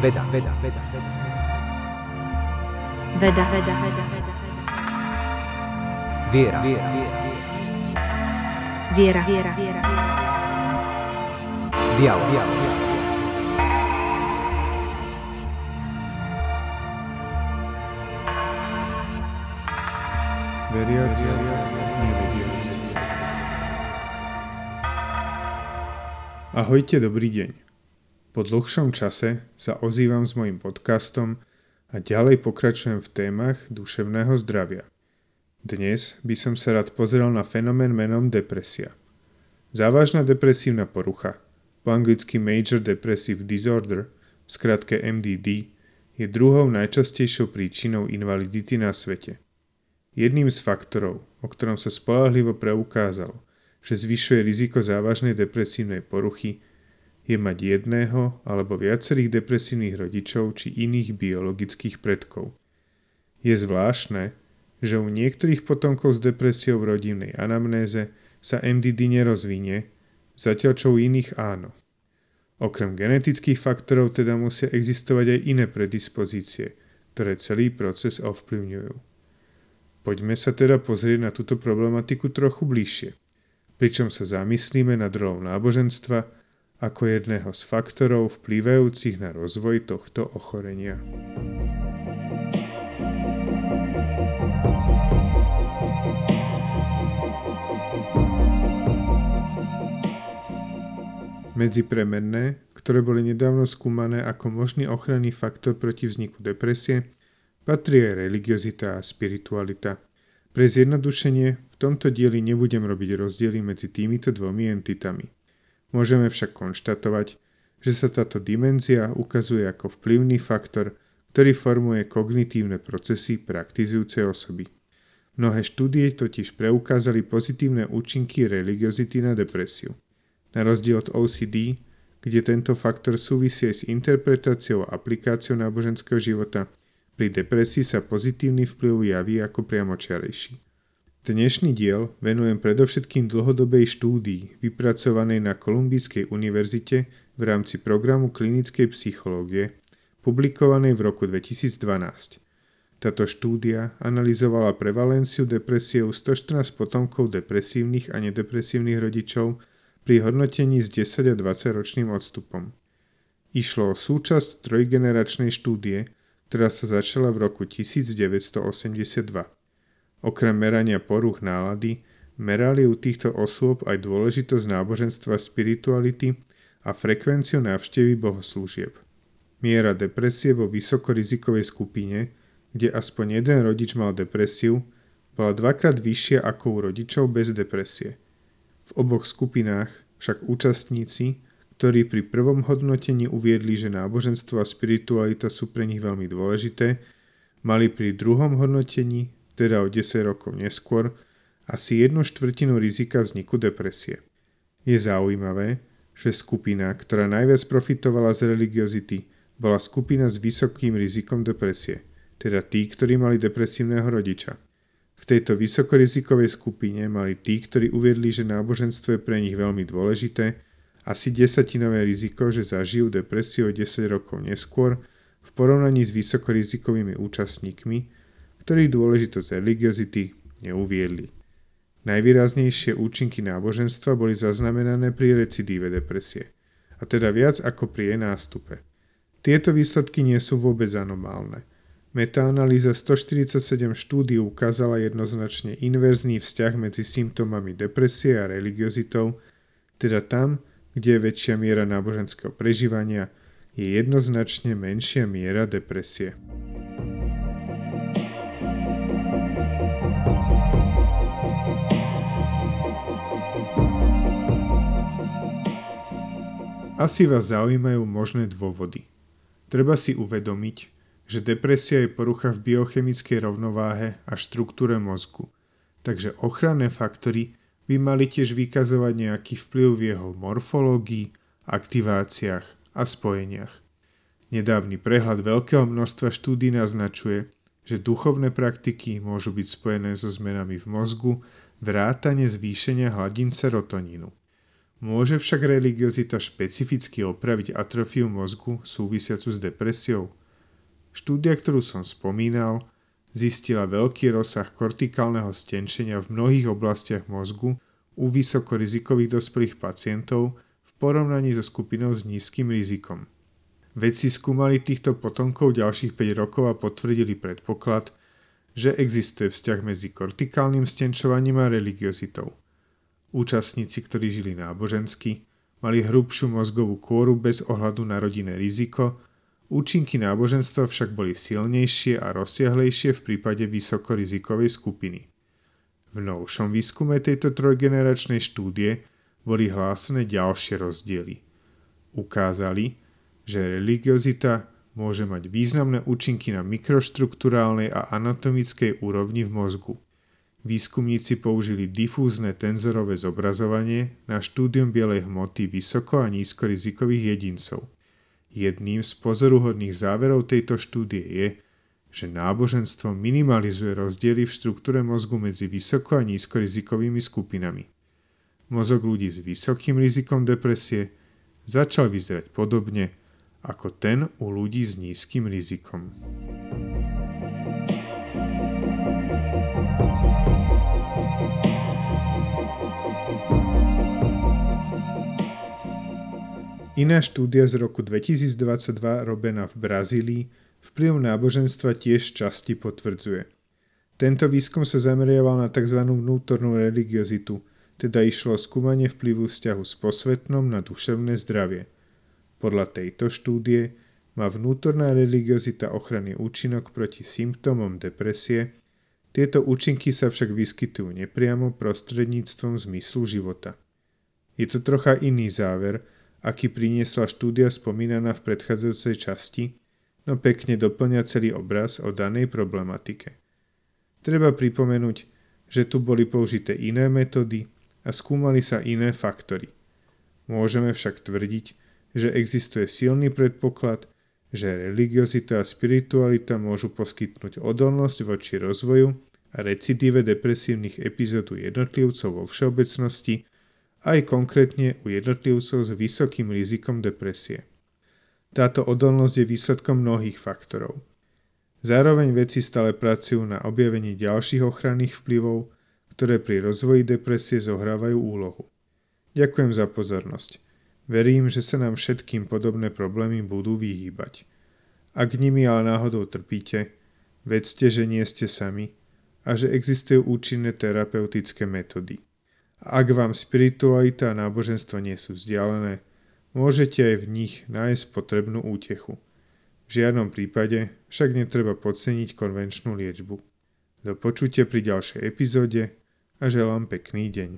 Veda, veda, veda, veda. Veda, veda, veda, veda. Viera, viera, viera. Viera, viera, viera. Dialog, dialog. Veriac, neveriac. Ahojte, dobrý deň. Po dlhšom čase sa ozývam s mojim podcastom a ďalej pokračujem v témach duševného zdravia. Dnes by som sa rád pozrel na fenomén menom depresia. Závažná depresívna porucha, po anglicky Major Depressive Disorder, v skratke MDD, je druhou najčastejšou príčinou invalidity na svete. Jedným z faktorov, o ktorom sa spolahlivo preukázalo, že zvyšuje riziko závažnej depresívnej poruchy, je mať jedného alebo viacerých depresívnych rodičov či iných biologických predkov. Je zvláštne, že u niektorých potomkov s depresiou v rodinnej anamnéze sa MDD nerozvinie, zatiaľ čo u iných áno. Okrem genetických faktorov teda musia existovať aj iné predispozície, ktoré celý proces ovplyvňujú. Poďme sa teda pozrieť na túto problematiku trochu bližšie, pričom sa zamyslíme nad rolou náboženstva ako jedného z faktorov vplývajúcich na rozvoj tohto ochorenia. Medzi premenné, ktoré boli nedávno skúmané ako možný ochranný faktor proti vzniku depresie, patrí aj religiozita a spiritualita. Pre zjednodušenie v tomto dieli nebudem robiť rozdiely medzi týmito dvomi entitami. Môžeme však konštatovať, že sa táto dimenzia ukazuje ako vplyvný faktor, ktorý formuje kognitívne procesy praktizujúcej osoby. Mnohé štúdie totiž preukázali pozitívne účinky religiozity na depresiu. Na rozdiel od OCD, kde tento faktor súvisí s interpretáciou a aplikáciou náboženského života, pri depresii sa pozitívny vplyv javí ako priamočiarejší. Dnešný diel venujem predovšetkým dlhodobej štúdii vypracovanej na Kolumbijskej univerzite v rámci programu klinickej psychológie, publikovanej v roku 2012. Táto štúdia analyzovala prevalenciu depresie u 114 potomkov depresívnych a nedepresívnych rodičov pri hodnotení s 10 a 20 ročným odstupom. Išlo o súčasť trojgeneračnej štúdie, ktorá sa začala v roku 1982. Okrem merania poruch nálady, merali u týchto osôb aj dôležitosť náboženstva spirituality a frekvenciu návštevy bohoslúžieb. Miera depresie vo vysokorizikovej skupine, kde aspoň jeden rodič mal depresiu, bola dvakrát vyššia ako u rodičov bez depresie. V oboch skupinách však účastníci ktorí pri prvom hodnotení uviedli, že náboženstvo a spiritualita sú pre nich veľmi dôležité, mali pri druhom hodnotení, teda o 10 rokov neskôr, asi jednu štvrtinu rizika vzniku depresie. Je zaujímavé, že skupina, ktorá najviac profitovala z religiozity, bola skupina s vysokým rizikom depresie, teda tí, ktorí mali depresívneho rodiča. V tejto vysokorizikovej skupine mali tí, ktorí uviedli, že náboženstvo je pre nich veľmi dôležité, asi desatinové riziko, že zažijú depresiu o 10 rokov neskôr v porovnaní s vysokorizikovými účastníkmi, ktorí dôležitosť religiozity neuviedli. Najvýraznejšie účinky náboženstva boli zaznamenané pri recidíve depresie, a teda viac ako pri jej nástupe. Tieto výsledky nie sú vôbec anomálne. Metaanalýza 147 štúdí ukázala jednoznačne inverzný vzťah medzi symptómami depresie a religiozitou, teda tam, kde je väčšia miera náboženského prežívania, je jednoznačne menšia miera depresie. Asi vás zaujímajú možné dôvody. Treba si uvedomiť, že depresia je porucha v biochemickej rovnováhe a štruktúre mozgu, takže ochranné faktory by mali tiež vykazovať nejaký vplyv v jeho morfológii, aktiváciách a spojeniach. Nedávny prehľad veľkého množstva štúdí naznačuje, že duchovné praktiky môžu byť spojené so zmenami v mozgu, vrátane zvýšenia hladín serotonínu. Môže však religiozita špecificky opraviť atrofiu mozgu súvisiacu s depresiou? Štúdia, ktorú som spomínal, zistila veľký rozsah kortikálneho stenčenia v mnohých oblastiach mozgu u vysokorizikových dospelých pacientov v porovnaní so skupinou s nízkym rizikom. Vedci skúmali týchto potomkov ďalších 5 rokov a potvrdili predpoklad, že existuje vzťah medzi kortikálnym stenčovaním a religiozitou. Účastníci, ktorí žili nábožensky, mali hrubšiu mozgovú kôru bez ohľadu na rodinné riziko, účinky náboženstva však boli silnejšie a rozsiahlejšie v prípade vysokorizikovej skupiny. V novšom výskume tejto trojgeneračnej štúdie boli hlásené ďalšie rozdiely. Ukázali, že religiozita môže mať významné účinky na mikroštruktúrálnej a anatomickej úrovni v mozgu – Výskumníci použili difúzne tenzorové zobrazovanie na štúdium bielej hmoty vysoko a nízkorizikových jedincov. Jedným z pozoruhodných záverov tejto štúdie je, že náboženstvo minimalizuje rozdiely v štruktúre mozgu medzi vysoko a nízkorizikovými skupinami. Mozog ľudí s vysokým rizikom depresie začal vyzerať podobne ako ten u ľudí s nízkym rizikom. Iná štúdia z roku 2022 robená v Brazílii vplyv náboženstva tiež časti potvrdzuje. Tento výskum sa zameriaval na tzv. vnútornú religiozitu, teda išlo o skúmanie vplyvu vzťahu s posvetnom na duševné zdravie. Podľa tejto štúdie má vnútorná religiozita ochranný účinok proti symptómom depresie, tieto účinky sa však vyskytujú nepriamo prostredníctvom zmyslu života. Je to trocha iný záver, aký priniesla štúdia spomínaná v predchádzajúcej časti, no pekne doplňa celý obraz o danej problematike. Treba pripomenúť, že tu boli použité iné metódy a skúmali sa iné faktory. Môžeme však tvrdiť, že existuje silný predpoklad, že religiozita a spiritualita môžu poskytnúť odolnosť voči rozvoju a recidíve depresívnych epizód jednotlivcov vo všeobecnosti aj konkrétne u jednotlivcov s vysokým rizikom depresie. Táto odolnosť je výsledkom mnohých faktorov. Zároveň vedci stále pracujú na objavení ďalších ochranných vplyvov, ktoré pri rozvoji depresie zohrávajú úlohu. Ďakujem za pozornosť. Verím, že sa nám všetkým podobné problémy budú vyhýbať. Ak nimi ale náhodou trpíte, vedzte, že nie ste sami a že existujú účinné terapeutické metódy. Ak vám spiritualita a náboženstvo nie sú vzdialené, môžete aj v nich nájsť potrebnú útechu. V žiadnom prípade však netreba podceniť konvenčnú liečbu. Do počutia pri ďalšej epizóde a želám pekný deň.